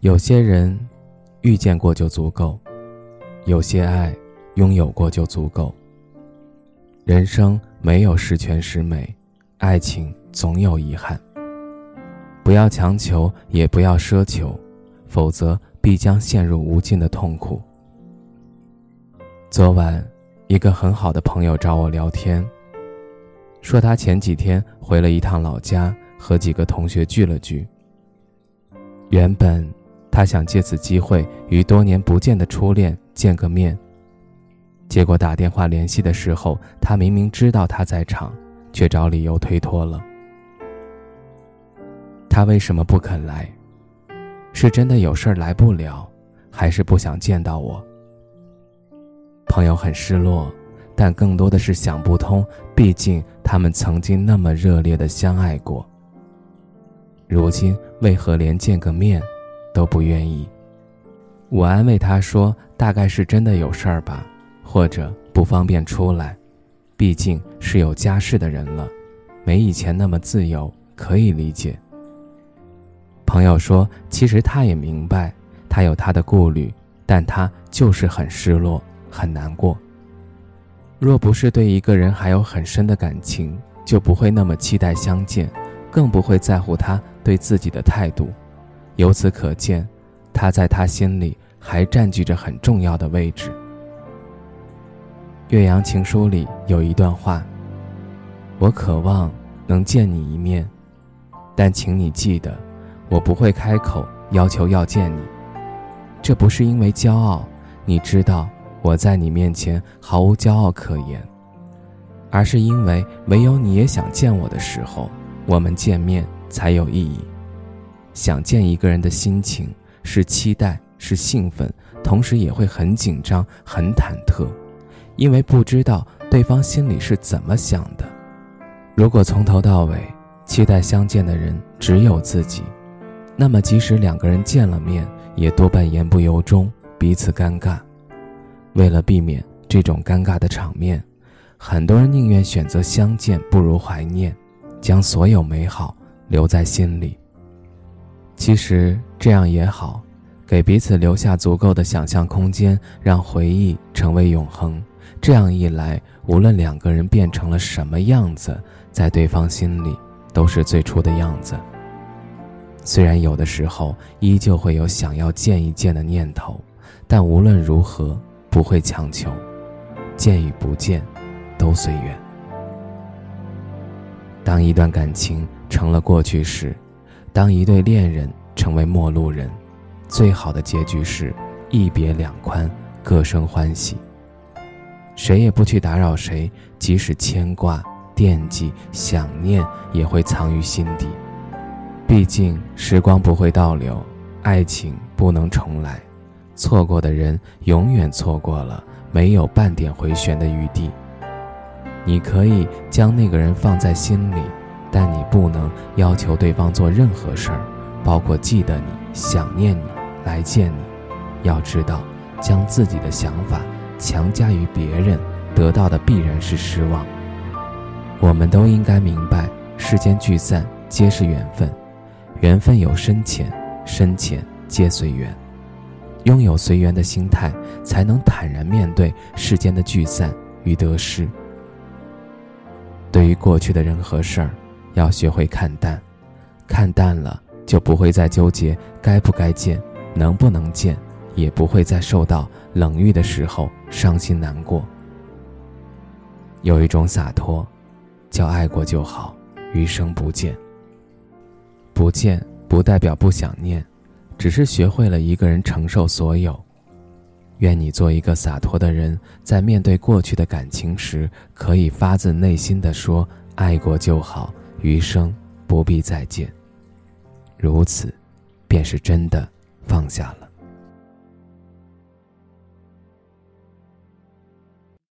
有些人遇见过就足够，有些爱拥有过就足够。人生没有十全十美，爱情总有遗憾。不要强求，也不要奢求，否则必将陷入无尽的痛苦。昨晚，一个很好的朋友找我聊天，说他前几天回了一趟老家，和几个同学聚了聚。原本。他想借此机会与多年不见的初恋见个面。结果打电话联系的时候，他明明知道他在场，却找理由推脱了。他为什么不肯来？是真的有事儿来不了，还是不想见到我？朋友很失落，但更多的是想不通。毕竟他们曾经那么热烈的相爱过，如今为何连见个面？都不愿意。我安慰他说：“大概是真的有事儿吧，或者不方便出来，毕竟是有家室的人了，没以前那么自由，可以理解。”朋友说：“其实他也明白，他有他的顾虑，但他就是很失落，很难过。若不是对一个人还有很深的感情，就不会那么期待相见，更不会在乎他对自己的态度。”由此可见，他在他心里还占据着很重要的位置。《岳阳情书》里有一段话：“我渴望能见你一面，但请你记得，我不会开口要求要见你。这不是因为骄傲，你知道我在你面前毫无骄傲可言，而是因为唯有你也想见我的时候，我们见面才有意义。”想见一个人的心情是期待，是兴奋，同时也会很紧张、很忐忑，因为不知道对方心里是怎么想的。如果从头到尾期待相见的人只有自己，那么即使两个人见了面，也多半言不由衷，彼此尴尬。为了避免这种尴尬的场面，很多人宁愿选择相见不如怀念，将所有美好留在心里。其实这样也好，给彼此留下足够的想象空间，让回忆成为永恒。这样一来，无论两个人变成了什么样子，在对方心里都是最初的样子。虽然有的时候依旧会有想要见一见的念头，但无论如何不会强求，见与不见，都随缘。当一段感情成了过去时，当一对恋人成为陌路人，最好的结局是一别两宽，各生欢喜。谁也不去打扰谁，即使牵挂、惦记、想念，也会藏于心底。毕竟时光不会倒流，爱情不能重来，错过的人永远错过了，没有半点回旋的余地。你可以将那个人放在心里。但你不能要求对方做任何事儿，包括记得你、想念你、来见你。要知道，将自己的想法强加于别人，得到的必然是失望。我们都应该明白，世间聚散皆是缘分，缘分有深浅，深浅皆随缘。拥有随缘的心态，才能坦然面对世间的聚散与得失。对于过去的人和事儿。要学会看淡，看淡了就不会再纠结该不该见，能不能见，也不会再受到冷遇的时候伤心难过。有一种洒脱，叫爱过就好，余生不见。不见不代表不想念，只是学会了一个人承受所有。愿你做一个洒脱的人，在面对过去的感情时，可以发自内心的说：爱过就好。余生不必再见。如此，便是真的放下了。